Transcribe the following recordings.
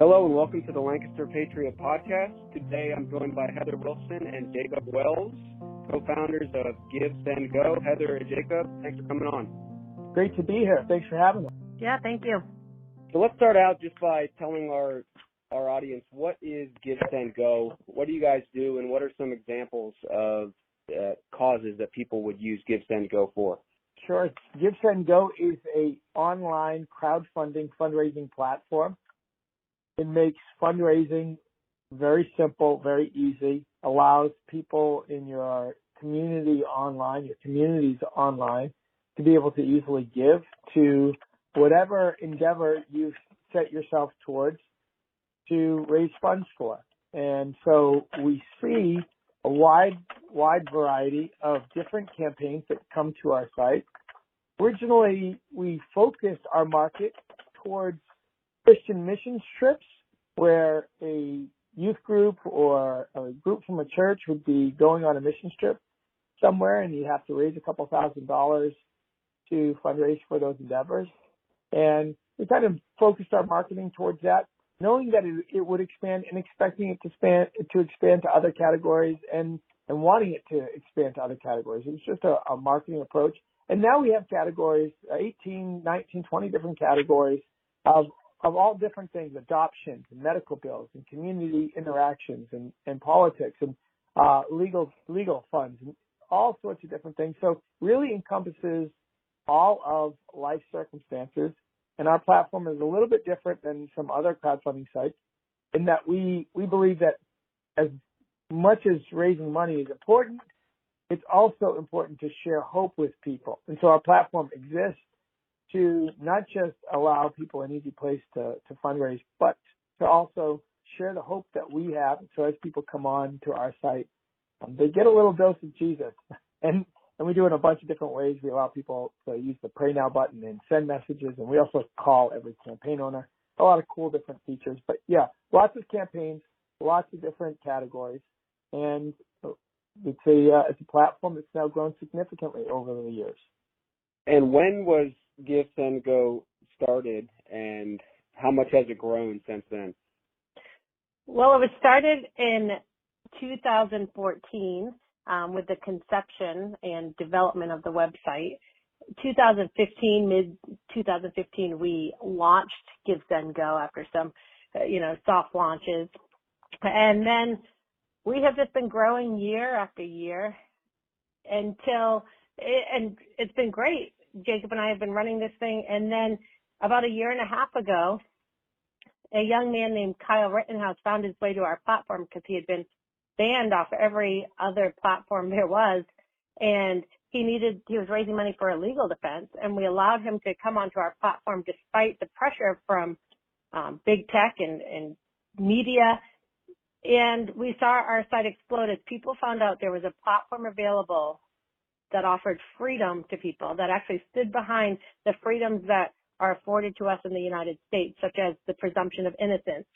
Hello and welcome to the Lancaster Patriot Podcast. Today I'm joined by Heather Wilson and Jacob Wells, co-founders of Give Send Go. Heather and Jacob, thanks for coming on. Great to be here. Thanks for having us. Yeah, thank you. So let's start out just by telling our our audience what is Give Send Go. What do you guys do, and what are some examples of uh, causes that people would use Give Send Go for? Sure. Give Send Go is a online crowdfunding fundraising platform. It makes fundraising very simple, very easy, allows people in your community online, your communities online, to be able to easily give to whatever endeavor you've set yourself towards to raise funds for. And so we see a wide, wide variety of different campaigns that come to our site. Originally, we focused our market towards Christian mission trips where a youth group or a group from a church would be going on a mission trip somewhere and you'd have to raise a couple thousand dollars to fundraise for those endeavors. And we kind of focused our marketing towards that, knowing that it, it would expand and expecting it to expand to expand to other categories and and wanting it to expand to other categories. It was just a, a marketing approach. And now we have categories, uh, 18, 19, 20 different categories of of all different things, adoptions and medical bills and community interactions and, and politics and uh, legal legal funds and all sorts of different things. So really encompasses all of life circumstances. And our platform is a little bit different than some other crowdfunding sites in that we, we believe that as much as raising money is important, it's also important to share hope with people. And so our platform exists to not just allow people an easy place to, to fundraise, but to also share the hope that we have. So as people come on to our site, um, they get a little dose of Jesus. And and we do it a bunch of different ways. We allow people to use the pray now button and send messages, and we also call every campaign owner. A lot of cool different features, but yeah, lots of campaigns, lots of different categories, and it's a uh, it's a platform that's now grown significantly over the years. And when was Give Send Go started, and how much has it grown since then? Well, it was started in 2014 um, with the conception and development of the website. 2015, mid 2015, we launched Give Send Go after some, uh, you know, soft launches, and then we have just been growing year after year until, and it's been great. Jacob and I have been running this thing, and then about a year and a half ago, a young man named Kyle Rittenhouse found his way to our platform because he had been banned off every other platform there was. And he needed, he was raising money for a legal defense and we allowed him to come onto our platform despite the pressure from um, big tech and, and media. And we saw our site explode as people found out there was a platform available that offered freedom to people that actually stood behind the freedoms that are afforded to us in the United States, such as the presumption of innocence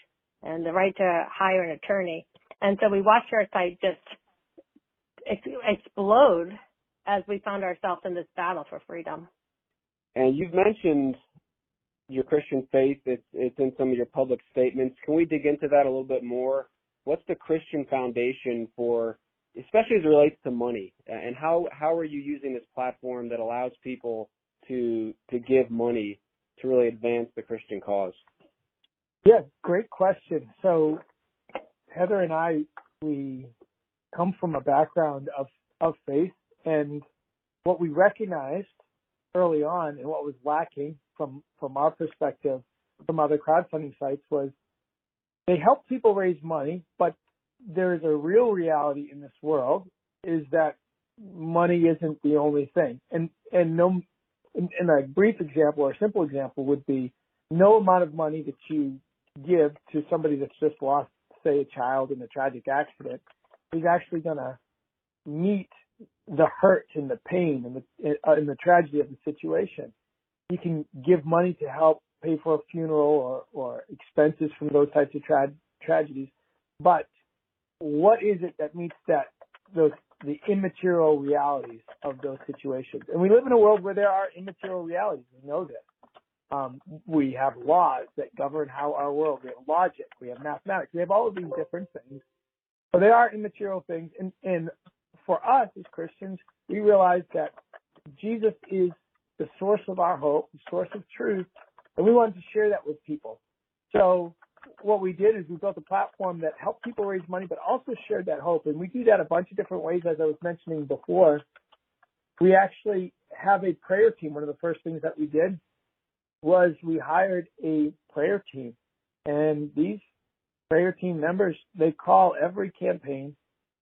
and the right to hire an attorney. And so we watched our site just ex- explode as we found ourselves in this battle for freedom. And you've mentioned your Christian faith. It's, it's in some of your public statements. Can we dig into that a little bit more? What's the Christian foundation for, especially as it relates to money? Uh, and how, how are you using this platform that allows people to, to give money to really advance the Christian cause? Yeah, great question. So Heather and I, we come from a background of, of faith and what we recognized early on and what was lacking from, from our perspective from other crowdfunding sites was they help people raise money, but there is a real reality in this world is that money isn't the only thing. And, and no, in a brief example or a simple example would be no amount of money that you give to somebody that's just lost say, a child in a tragic accident is actually going to meet the hurt and the pain and the uh, and the tragedy of the situation. You can give money to help pay for a funeral or or expenses from those types of tra- tragedies, but what is it that meets that those the immaterial realities of those situations? And we live in a world where there are immaterial realities. We know this. Um, we have laws that govern how our world. We have logic. We have mathematics. We have all of these different things, but they are immaterial things. And, and for us as Christians, we realize that Jesus is the source of our hope, the source of truth, and we wanted to share that with people. So what we did is we built a platform that helped people raise money, but also shared that hope. And we do that a bunch of different ways, as I was mentioning before. We actually have a prayer team. One of the first things that we did was we hired a prayer team. And these prayer team members, they call every campaign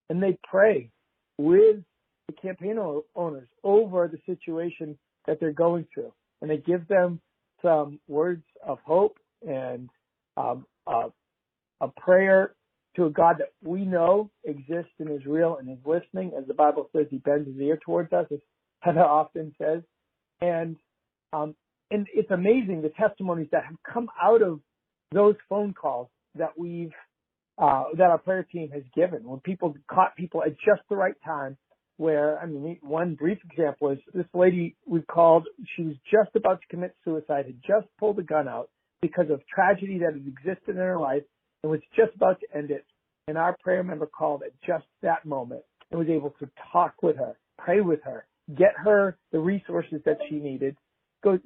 and they pray with the campaign owners over the situation that they're going through. And they give them some words of hope and um, a prayer to a God that we know exists and is real and is listening. As the Bible says, he bends his ear towards us, as Heather often says. And, um, and it's amazing the testimonies that have come out of those phone calls that we've, uh, that our prayer team has given when people caught people at just the right time where, I mean, one brief example is this lady we called, she was just about to commit suicide, had just pulled a gun out because of tragedy that had existed in her life and was just about to end it. And our prayer member called at just that moment and was able to talk with her, pray with her, get her the resources that she needed. Go,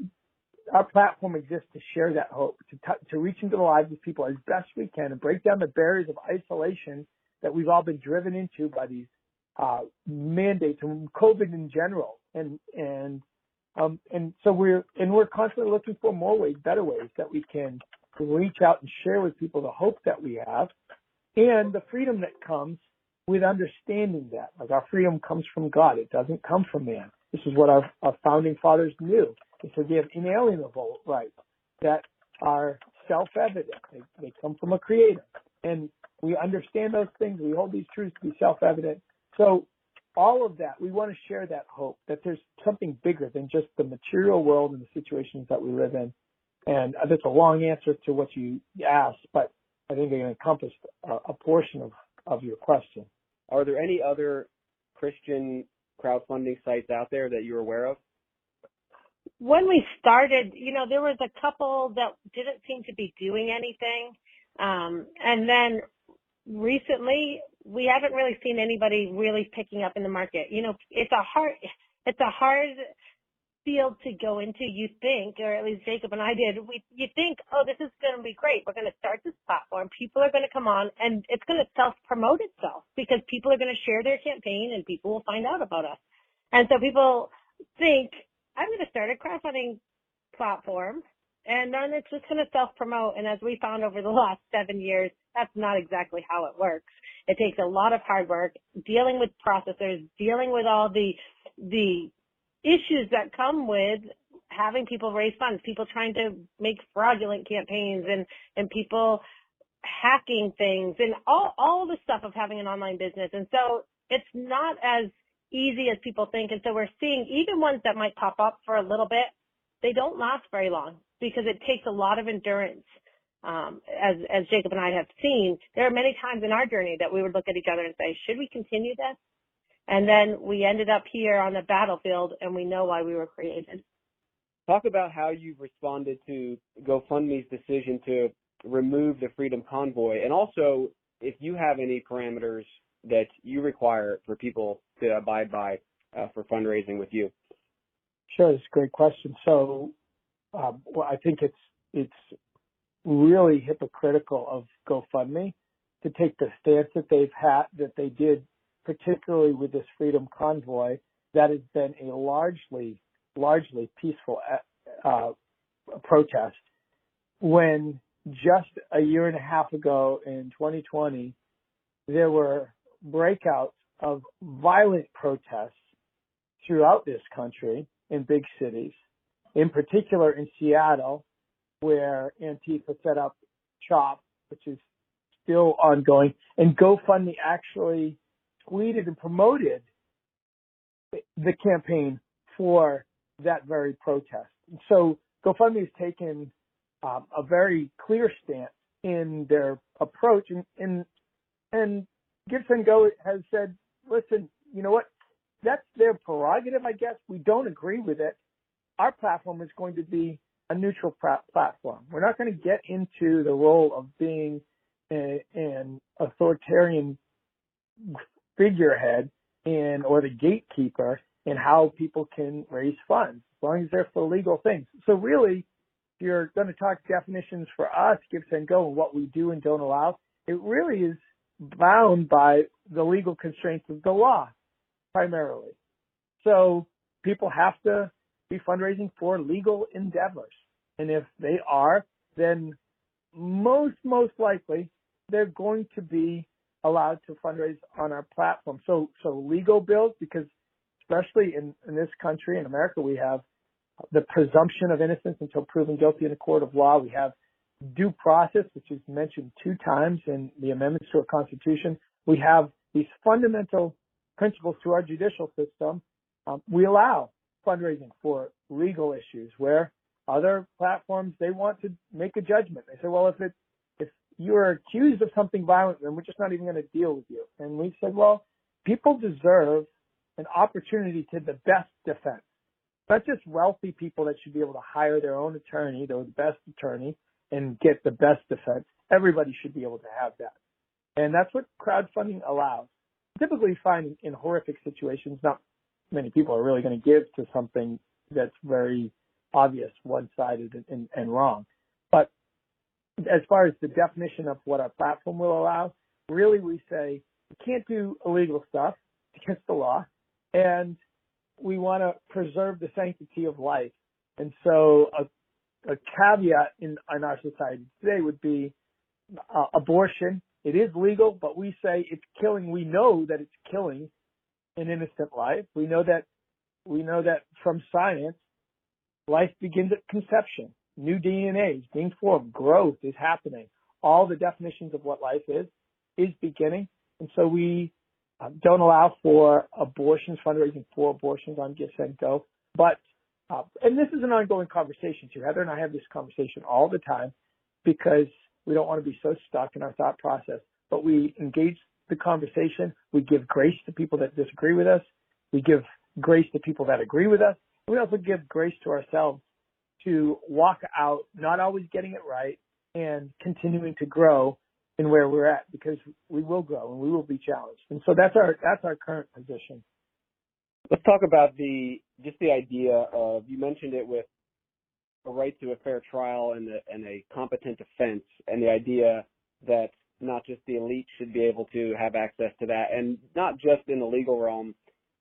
our platform exists to share that hope, to, t- to reach into the lives of people as best we can and break down the barriers of isolation that we've all been driven into by these uh, mandates and COVID in general. And, and Um, we're and we're constantly looking for more ways, better ways that we can reach out and share with people the hope that we have and the freedom that comes with understanding that. Like our freedom comes from God. It doesn't come from man. This is what our, our founding fathers knew. They said they have inalienable rights that are self-evident. They, they come from a creator. And we understand those things. We hold these truths to be self-evident. So all of that, we want to share that hope that there's something bigger than just the material world and the situations that we live in. And that's a long answer to what you asked, but I think it encompassed a, a portion of, of your question. Are there any other Christian crowdfunding sites out there that you're aware of? When we started, you know, there was a couple that didn't seem to be doing anything. Um, and then recently we haven't really seen anybody really picking up in the market. You know, it's a hard, it's a hard field to go into. You think, or at least Jacob and I did, we, you think, oh, this is going to be great. We're going to start this platform. People are going to come on and it's going to self promote itself because people are going to share their campaign and people will find out about us. And so people think, I'm going to start a crowdfunding platform and then it's just going to self promote. And as we found over the last seven years, that's not exactly how it works. It takes a lot of hard work dealing with processors, dealing with all the, the issues that come with having people raise funds, people trying to make fraudulent campaigns and, and people hacking things and all, all the stuff of having an online business. And so it's not as easy as people think. And so we're seeing even ones that might pop up for a little bit, they don't last very long because it takes a lot of endurance. Um, as as Jacob and I have seen, there are many times in our journey that we would look at each other and say, "Should we continue this?" And then we ended up here on the battlefield, and we know why we were created. Talk about how you've responded to GoFundMe's decision to remove the Freedom Convoy, and also if you have any parameters that you require for people to abide by uh, for fundraising with you. Sure, that's a great question. So um, well, I think it's it's really hypocritical of GoFundMe to take the stance that they've had that they did, particularly with this Freedom Convoy, that has been a largely largely peaceful uh, uh protest. When just a year and a half ago in 2020, there were breakouts of violent protests throughout this country in big cities in particular in Seattle, where Antifa set up CHOP, which is still ongoing, and GoFundMe actually tweeted and promoted the campaign for that very protest. So GoFundMe has taken um, a very clear stance in their approach, and and, and GiveSendGo has said, listen, you know what? That's their prerogative, I guess. We don't agree with it our platform is going to be a neutral platform. We're not going to get into the role of being a, an authoritarian figurehead in or the gatekeeper in how people can raise funds, as long as they're for legal things. So really, if you're going to talk definitions for us, GiveSendGo, and what we do and don't allow, it really is bound by the legal constraints of the law, primarily. So people have to be fundraising for legal endeavors. And if they are, then most, most likely they're going to be allowed to fundraise on our platform. So, so legal bills, because especially in, in this country, in America, we have the presumption of innocence until proven guilty in a court of law. We have due process, which is mentioned two times in the amendments to our constitution. We have these fundamental principles to our judicial system. Um, we allow fundraising for legal issues where other platforms, they want to make a judgment. They say, well, if it, if you are accused of something violent, then we're just not even going to deal with you. And we said, well, people deserve an opportunity to the best defense. Not just wealthy people that should be able to hire their own attorney, their best attorney, and get the best defense. Everybody should be able to have that. And that's what crowdfunding allows. Typically find in horrific situations, not many people are really going to give to something that's very obvious, one-sided and, and, and wrong. But as far as the definition of what our platform will allow, really we say you can't do illegal stuff against the law and we want to preserve the sanctity of life. And so a, a caveat in, in our society today would be uh, abortion. It is legal, but we say it's killing. We know that it's killing an innocent life. We know that we know that from science, life begins at conception. New DNA is being formed. Growth is happening. All the definitions of what life is is beginning. And so we uh, don't allow for abortions, fundraising for abortions on GiveSendGo. But, uh, and this is an ongoing conversation too. Heather and I have this conversation all the time because we don't want to be so stuck in our thought process, but we engage the conversation. We give grace to people that disagree with us. We give grace to people that agree with us. We also give grace to ourselves to walk out, not always getting it right and continuing to grow in where we're at because we will grow and we will be challenged. And so that's our that's our current position. Let's talk about the just the idea of you mentioned it with a right to a fair trial and a, and a competent defense, and the idea that not just the elite should be able to have access to that, and not just in the legal realm,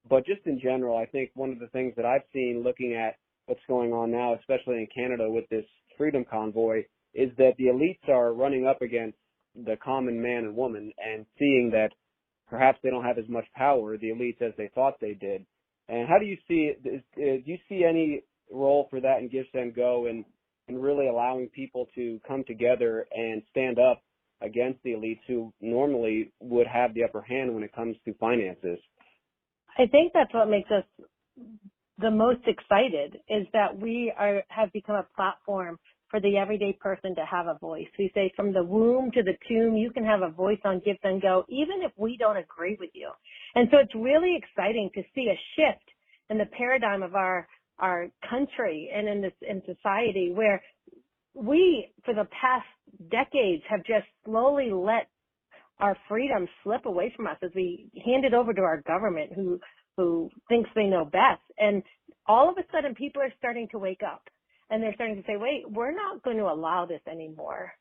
but just in general. I think one of the things that I've seen looking at what's going on now, especially in Canada with this Freedom Convoy, is that the elites are running up against the common man and woman and seeing that perhaps they don't have as much power, the elites, as they thought they did. And how do you see, do you see any role for that in GiveSendGo and, go and and really allowing people to come together and stand up against the elites who normally would have the upper hand when it comes to finances? I think that's what makes us the most excited is that we are have become a platform for the everyday person to have a voice. We say from the womb to the tomb, you can have a voice on GiveSendGo, even if we don't agree with you. And so it's really exciting to see a shift in the paradigm of our our country and in this in society where we for the past decades have just slowly let our freedom slip away from us as we hand it over to our government who who thinks they know best and all of a sudden people are starting to wake up and they're starting to say, wait, we're not going to allow this anymore.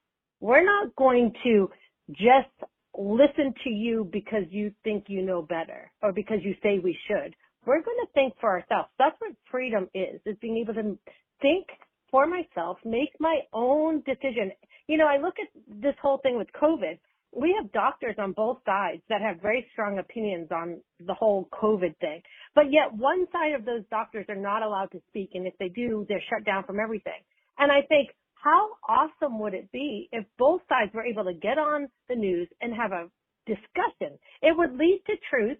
We're not going to just listen to you because you think you know better or because you say we should. We're going to think for ourselves. That's what freedom is, is being able to think for myself, make my own decision. You know, I look at this whole thing with COVID we have doctors on both sides that have very strong opinions on the whole COVID thing. But yet one side of those doctors are not allowed to speak. And if they do, they're shut down from everything. And I think how awesome would it be if both sides were able to get on the news and have a discussion? It would lead to truth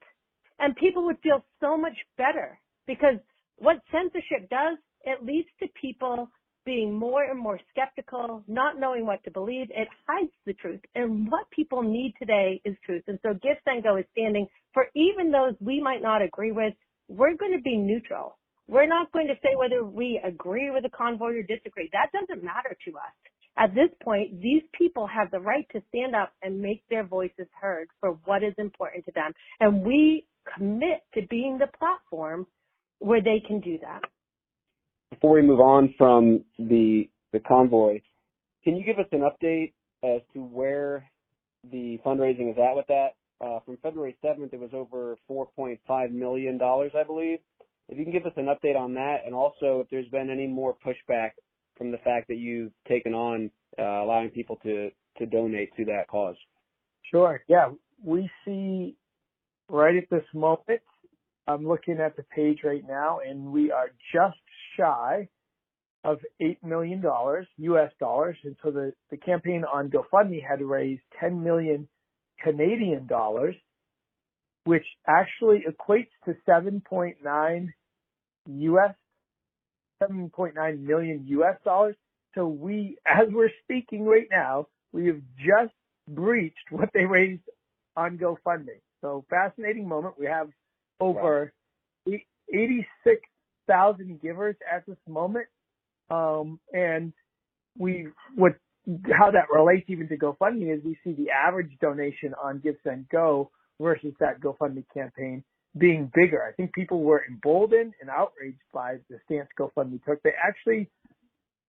and people would feel so much better because what censorship does, it leads to people being more and more skeptical, not knowing what to believe. It hides the truth. And what people need today is truth. And so GiveSendGo is standing for even those we might not agree with. We're going to be neutral. We're not going to say whether we agree with the convoy or disagree. That doesn't matter to us. At this point, these people have the right to stand up and make their voices heard for what is important to them. And we commit to being the platform where they can do that. Before we move on from the the convoy, can you give us an update as to where the fundraising is at with that? Uh, from February 7th, it was over $4.5 million, I believe. If you can give us an update on that, and also if there's been any more pushback from the fact that you've taken on uh, allowing people to donate to that cause. Sure. Yeah, we see right at this moment. I'm looking at the page right now, and we are just shy of eight million dollars U.S. dollars, and so the the campaign on GoFundMe had raised 10 million Canadian dollars, which actually equates to 7.9 U.S. 7.9 million U.S. dollars. So we, as we're speaking right now, we have just breached what they raised on GoFundMe. So fascinating moment. We have over wow. 86,000 givers at this moment. Um, and we, what, how that relates even to GoFundMe is we see the average donation on GiveSendGo versus that GoFundMe campaign being bigger. I think people were emboldened and outraged by the stance GoFundMe took. They actually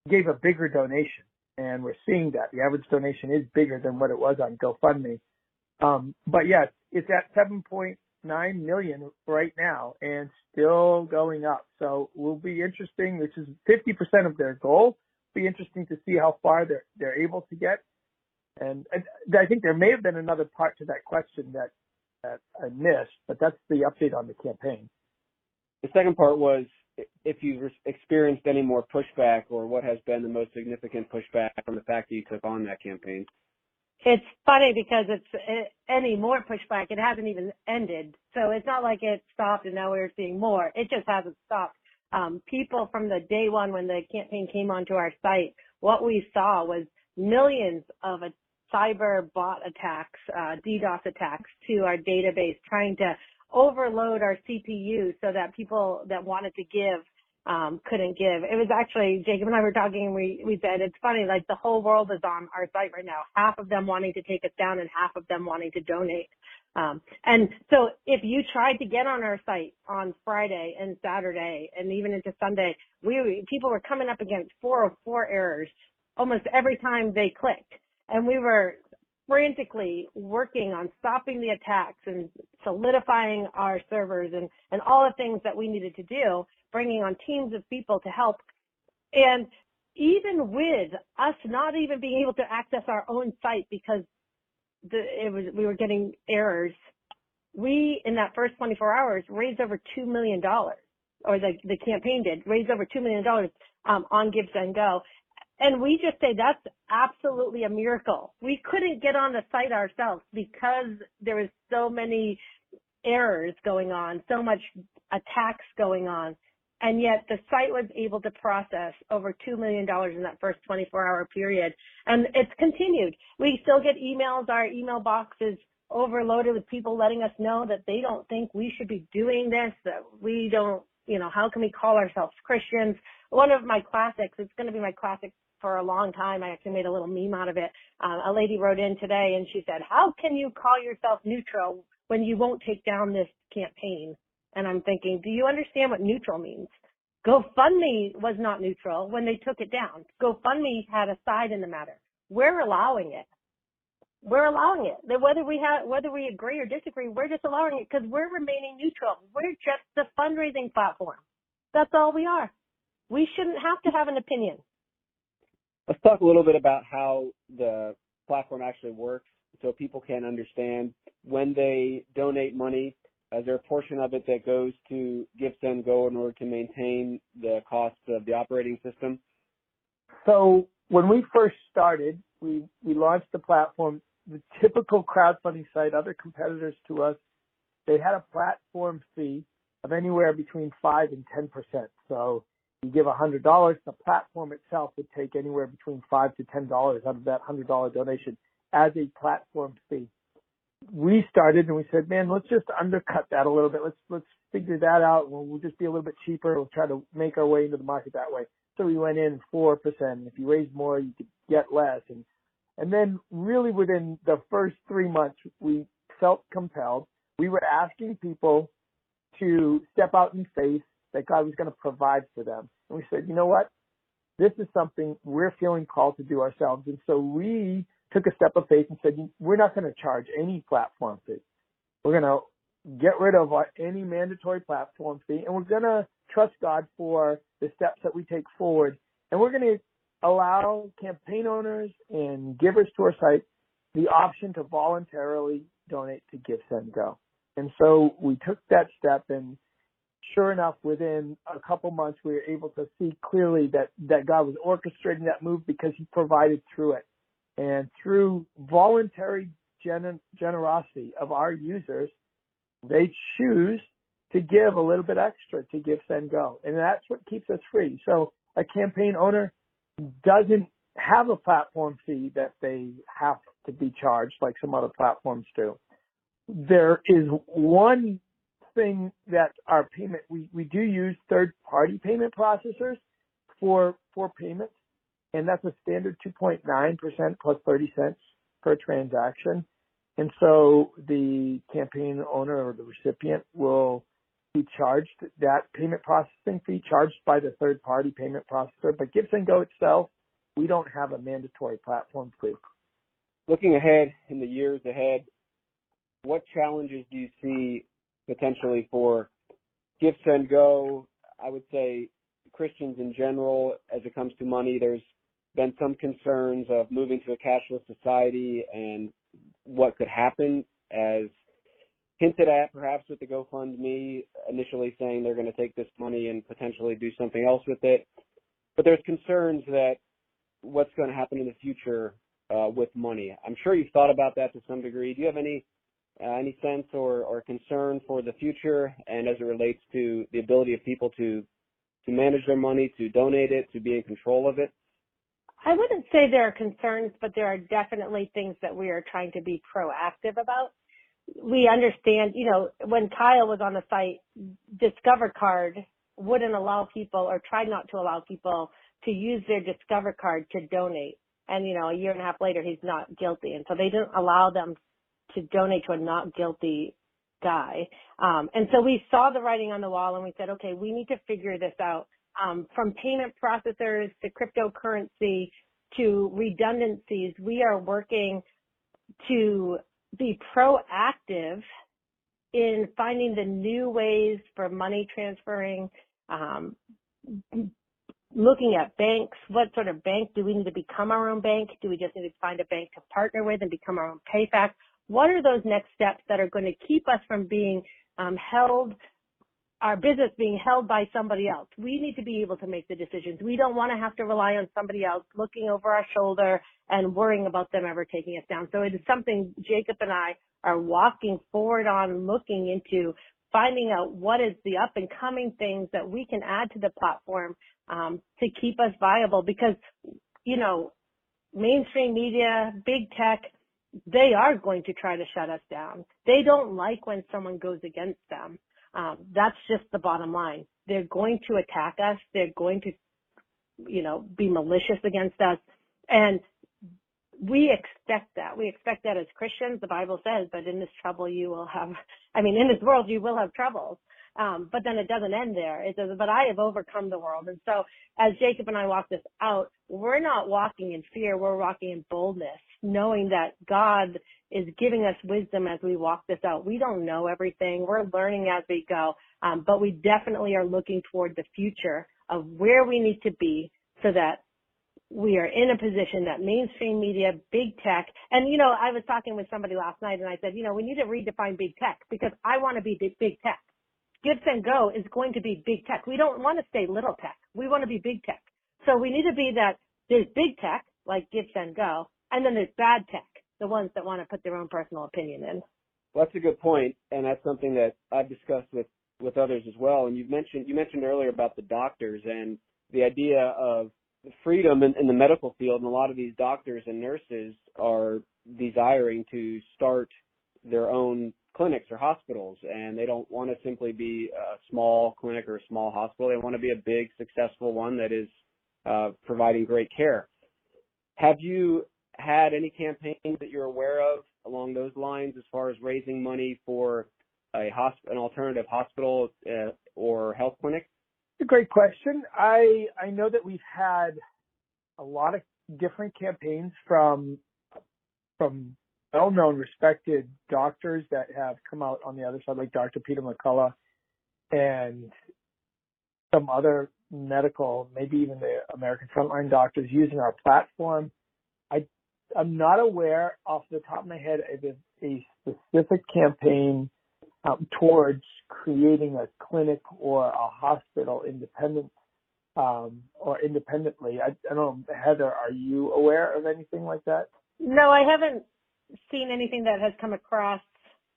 gave a bigger donation, and we're seeing that the average donation is bigger than what it was on GoFundMe. Um, but yes, it's at 7.9 million right now and still going up. So will be interesting. Which is 50% of their goal. Be interesting to see how far they're they're able to get. And, and I think there may have been another part to that question that that I missed, but that's the update on the campaign. The second part was if you've experienced any more pushback or what has been the most significant pushback from the fact that you took on that campaign. It's funny because it's it, any more pushback. It hasn't even ended. So it's not like it stopped and now we're seeing more. It just hasn't stopped. Um, people from the day one when the campaign came onto our site, what we saw was millions of cyber bot attacks, uh, DDoS attacks to our database, trying to overload our CPU so that people that wanted to give um, couldn't give. It was actually Jacob and I were talking and we, we said it's funny, like the whole world is on our site right now. Half of them wanting to take us down and half of them wanting to donate. Um, and so if you tried to get on our site on Friday and Saturday and even into Sunday, we people were coming up against four or four errors almost every time they clicked and we were frantically working on stopping the attacks and solidifying our servers and, and all the things that we needed to do, bringing on teams of people to help. And even with us not even being able to access our own site because the, it was, we were getting errors, we, in that first 24 hours, raised over $2 million, or the, the campaign did, raised over $2 million um, on Go, And we just say that's absolutely a miracle. We couldn't get on the site ourselves because there was so many errors going on, so much attacks going on. And yet the site was able to process over $2 million in that first 24 hour period. And it's continued. We still get emails. Our email box is overloaded with people letting us know that they don't think we should be doing this, that we don't, you know, how can we call ourselves Christians? One of my classics, it's going to be my classic for a long time. I actually made a little meme out of it. Um, a lady wrote in today and she said, how can you call yourself neutral when you won't take down this campaign? And I'm thinking, do you understand what neutral means? GoFundMe was not neutral when they took it down. GoFundMe had a side in the matter. We're allowing it. We're allowing it. Whether we have, whether we agree or disagree, we're just allowing it because we're remaining neutral. We're just the fundraising platform. That's all we are. We shouldn't have to have an opinion. Let's talk a little bit about how the platform actually works so people can understand when they donate money, is there a portion of it that goes to GiveSendGo in order to maintain the costs of the operating system? So when we first started, we, we launched the platform, the typical crowdfunding site, other competitors to us, they had a platform fee of anywhere between 5 and 10%. So you give $100, the platform itself would take anywhere between 5 to $10 out of that $100 donation as a platform fee. We started and we said, man, let's just undercut that a little bit. Let's, let's figure that out. Well, we'll just be a little bit cheaper. We'll try to make our way into the market that way. So we went in 4%. If you raise more, you could get less. And, and then really within the first three months, we felt compelled. We were asking people to step out in faith that God was going to provide for them. And we said, you know what? This is something we're feeling called to do ourselves. And so we took a step of faith and said, we're not going to charge any platform fee. We're going to get rid of our, any mandatory platform fee and we're going to trust God for the steps that we take forward. And we're going to allow campaign owners and givers to our site the option to voluntarily donate to GiveSendGo. And so we took that step and sure enough, within a couple months, we were able to see clearly that, that God was orchestrating that move because he provided through it. And through voluntary gen- generosity of our users, they choose to give a little bit extra to GiveSendGo. And that's what keeps us free. So a campaign owner doesn't have a platform fee that they have to be charged like some other platforms do. There is one thing that our payment, we, we do use third party payment processors for, for payments. And that's a standard 2.9% plus 30 cents per transaction. And so the campaign owner or the recipient will be charged that payment processing fee charged by the third party payment processor. But GiveSendGo itself, we don't have a mandatory platform fee. Looking ahead in the years ahead, what challenges do you see potentially for GiveSendGo? I would say Christians in general, as it comes to money, there's been some concerns of moving to a cashless society and what could happen as hinted at perhaps with the GoFundMe initially saying they're going to take this money and potentially do something else with it. But there's concerns that what's going to happen in the future uh, with money. I'm sure you've thought about that to some degree. Do you have any uh, any sense or, or concern for the future and as it relates to the ability of people to to manage their money, to donate it, to be in control of it? I wouldn't say there are concerns, but there are definitely things that we are trying to be proactive about. We understand, you know, when Kyle was on the site, Discover Card wouldn't allow people or tried not to allow people to use their Discover Card to donate. And, you know, a year and a half later, he's not guilty. And so they didn't allow them to donate to a not guilty guy. Um, and so we saw the writing on the wall and we said, okay, we need to figure this out um, from payment processors to cryptocurrency to redundancies, we are working to be proactive in finding the new ways for money transferring, um, looking at banks. What sort of bank do we need to become our own bank? Do we just need to find a bank to partner with and become our own PayFac? What are those next steps that are going to keep us from being um, held our business being held by somebody else. We need to be able to make the decisions. We don't want to have to rely on somebody else looking over our shoulder and worrying about them ever taking us down. So it is something Jacob and I are walking forward on, looking into finding out what is the up and coming things that we can add to the platform um, to keep us viable because, you know, mainstream media, big tech, they are going to try to shut us down. They don't like when someone goes against them. Um, that's just the bottom line. They're going to attack us. They're going to, you know, be malicious against us. And we expect that. We expect that as Christians. The Bible says, but in this trouble you will have, I mean, in this world you will have troubles. Um, but then it doesn't end there. It says, but I have overcome the world. And so as Jacob and I walk this out, we're not walking in fear. We're walking in boldness, knowing that God is giving us wisdom as we walk this out. We don't know everything. We're learning as we go. Um, but we definitely are looking toward the future of where we need to be so that we are in a position that mainstream media, big tech, and you know, I was talking with somebody last night and I said, you know, we need to redefine big tech because I want to be big tech. GiveSendGo is going to be big tech. We don't want to stay little tech. We want to be big tech. So we need to be that there's big tech like and go, and then there's bad tech the ones that want to put their own personal opinion in. Well, that's a good point, and that's something that I've discussed with with others as well. And you mentioned you mentioned earlier about the doctors and the idea of freedom in, in the medical field, and a lot of these doctors and nurses are desiring to start their own clinics or hospitals, and they don't want to simply be a small clinic or a small hospital. They want to be a big, successful one that is uh, providing great care. Have you had any campaigns that you're aware of along those lines as far as raising money for a hosp- an alternative hospital uh, or health clinic? a great question. I I know that we've had a lot of different campaigns from from well-known, respected doctors that have come out on the other side, like Dr. Peter McCullough, and some other medical, maybe even the American Frontline Doctors, using our platform. I I'm not aware off the top of my head of a, specific campaign um, towards creating a clinic or a hospital independent um, or independently. I, I don't know, Heather, are you aware of anything like that? No, I haven't seen anything that has come across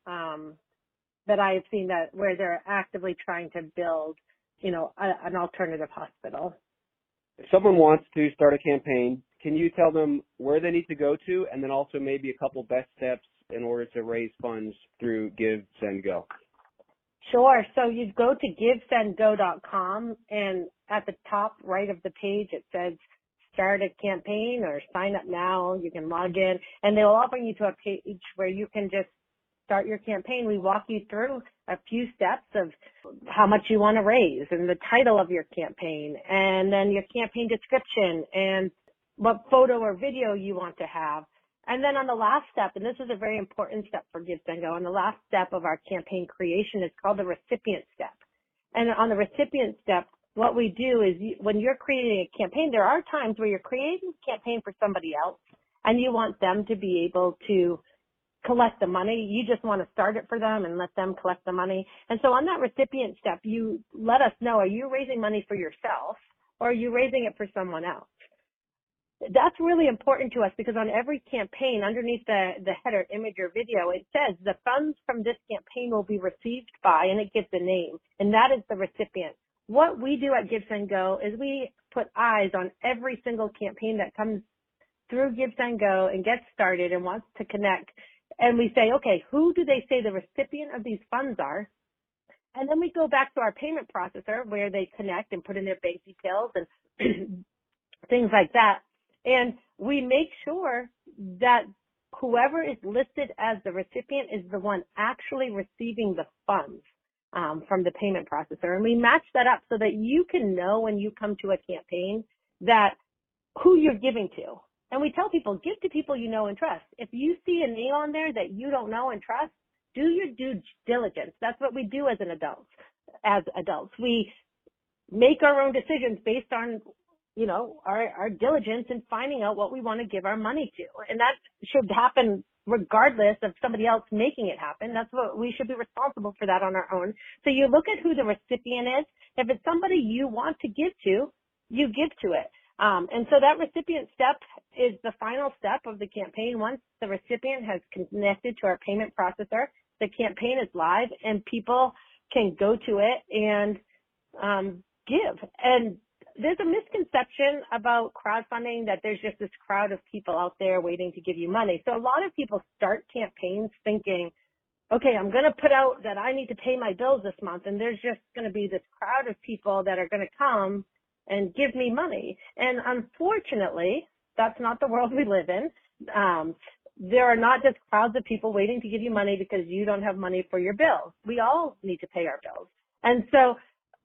um, that I have seen that where they're actively trying to build, you know, a, an alternative hospital. If someone wants to start a campaign, can you tell them where they need to go to, and then also maybe a couple best steps in order to raise funds through Give Send Go? Sure. So you go to givesendgo.com and at the top right of the page it says start a campaign or sign up now. You can log in and they'll offer you to a page where you can just start your campaign. We walk you through a few steps of how much you want to raise and the title of your campaign and then your campaign description and what photo or video you want to have and then on the last step, and this is a very important step for Give Go, on the last step of our campaign creation is called the recipient step. And on the recipient step, what we do is you, when you're creating a campaign, there are times where you're creating a campaign for somebody else and you want them to be able to collect the money. You just want to start it for them and let them collect the money. And so on that recipient step, you let us know, are you raising money for yourself or are you raising it for someone else? that's really important to us because on every campaign underneath the, the header image or video, it says the funds from this campaign will be received by, and it gives a name, and that is the recipient. What we do at Give Send Go is we put eyes on every single campaign that comes through Give Send Go and gets started and wants to connect. And we say, okay, who do they say the recipient of these funds are? And then we go back to our payment processor where they connect and put in their bank details and things like that and we make sure that whoever is listed as the recipient is the one actually receiving the funds um, from the payment processor. And we match that up so that you can know when you come to a campaign that who you're giving to. And we tell people, give to people you know and trust. If you see a name on there that you don't know and trust, do your due diligence. That's what we do as an adult. As adults, we make our own decisions based on you know, our, our diligence in finding out what we want to give our money to. And that should happen regardless of somebody else making it happen. That's what we should be responsible for that on our own. So you look at who the recipient is. If it's somebody you want to give to, you give to it. Um, and so that recipient step is the final step of the campaign. Once the recipient has connected to our payment processor, the campaign is live and people can go to it and um, give. And there's a misconception about crowdfunding that there's just this crowd of people out there waiting to give you money. So a lot of people start campaigns thinking, okay, I'm going to put out that I need to pay my bills this month and there's just going to be this crowd of people that are going to come and give me money. And unfortunately, that's not the world we live in. Um, there are not just crowds of people waiting to give you money because you don't have money for your bills. We all need to pay our bills. And so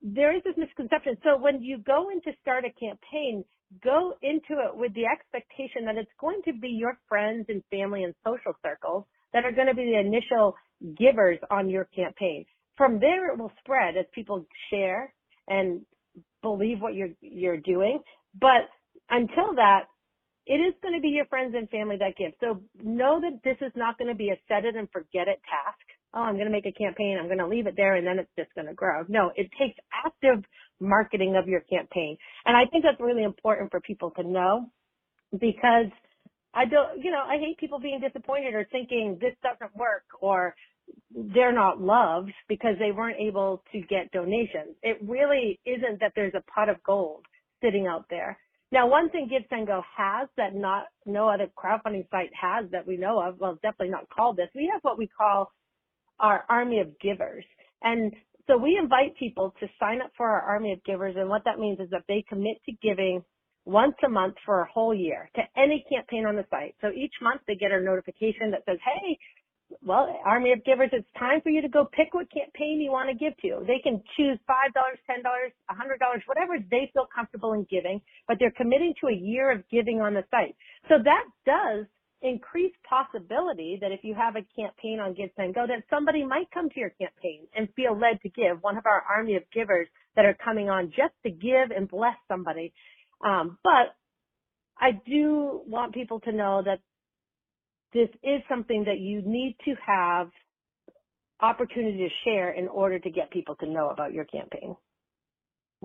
there is this misconception. So when you go in to start a campaign, go into it with the expectation that it's going to be your friends and family and social circles that are going to be the initial givers on your campaign. From there, it will spread as people share and believe what you're you're doing. But until that, it is going to be your friends and family that give. So know that this is not going to be a set it and forget it task oh, I'm going to make a campaign, I'm going to leave it there, and then it's just going to grow. No, it takes active marketing of your campaign. And I think that's really important for people to know because I don't, you know, I hate people being disappointed or thinking this doesn't work or they're not loved because they weren't able to get donations. It really isn't that there's a pot of gold sitting out there. Now, one thing Give Send Go has that not no other crowdfunding site has that we know of, well, definitely not called this. We have what we call our Army of Givers. And so we invite people to sign up for our Army of Givers. And what that means is that they commit to giving once a month for a whole year to any campaign on the site. So each month they get a notification that says, hey, well, Army of Givers, it's time for you to go pick what campaign you want to give to. They can choose $5, $10, $100, whatever they feel comfortable in giving, but they're committing to a year of giving on the site. So that does increase possibility that if you have a campaign on GiveSendGo, that somebody might come to your campaign and feel led to give. One of our army of givers that are coming on just to give and bless somebody. Um, but I do want people to know that this is something that you need to have opportunity to share in order to get people to know about your campaign.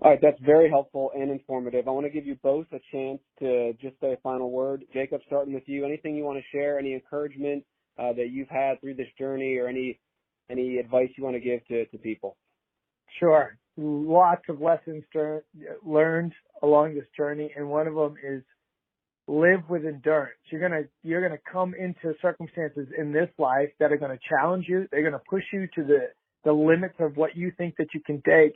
All right, that's very helpful and informative. I want to give you both a chance to just say a final word. Jacob, starting with you, anything you want to share, any encouragement uh, that you've had through this journey, or any any advice you want to give to, people? Sure. Lots of lessons learned along this journey, and one of them is live with endurance. You're gonna come into circumstances in this life that are gonna challenge you. They're gonna push you to the the limits of what you think that you can take,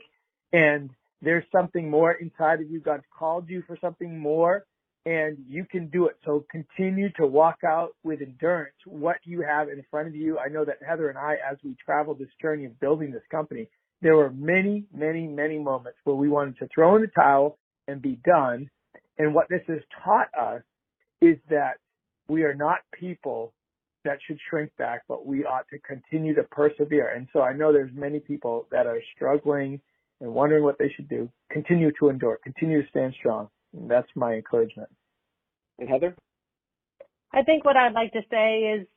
and there's something more inside of you. God's called you for something more, and you can do it. So continue to walk out with endurance what you have in front of you. I know that Heather and I, as we traveled this journey of building this company, there were many, many, many moments where we wanted to throw in the towel and be done and what this has taught us is that we are not people that should shrink back, but we ought to continue to persevere. And so I know there's many people that are struggling and wondering what they should do. Continue to endure, continue to stand strong. And that's my encouragement. And Heather? I think what I'd like to say is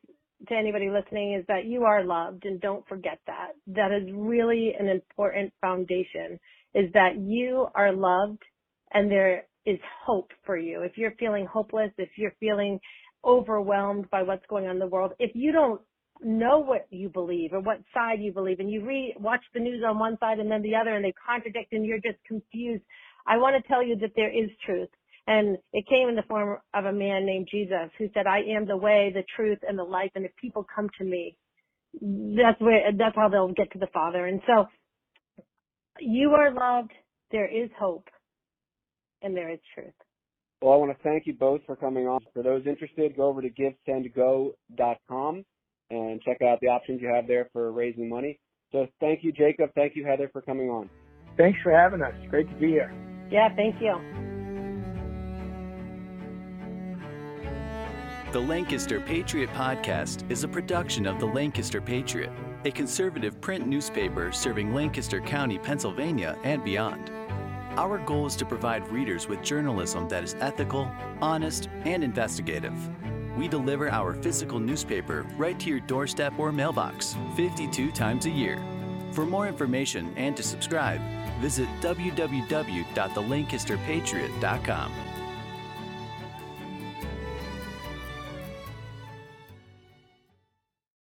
to anybody listening is that you are loved and don't forget that. That is really an important foundation is that you are loved and there is hope for you. If you're feeling hopeless, if you're feeling overwhelmed by what's going on in the world, if you don't know what you believe or what side you believe and you watch the news on one side and then the other and they contradict and you're just confused i want to tell you that there is truth and it came in the form of a man named jesus who said i am the way the truth and the life and if people come to me that's where that's how they'll get to the father and so you are loved there is hope and there is truth. Well, I want to thank you both for coming on. For those interested, go over to givesendgo.com and check out the options you have there for raising money. So thank you, Jacob. Thank you, Heather, for coming on. Thanks for having us. Great to be here. Yeah, thank you. The Lancaster Patriot Podcast is a production of the Lancaster Patriot, a conservative print newspaper serving Lancaster County, Pennsylvania, and beyond. Our goal is to provide readers with journalism that is ethical, honest, and investigative. We deliver our physical newspaper right to your doorstep or mailbox 52 times a year. For more information and to subscribe, visit www.thelancasterpatriot.com.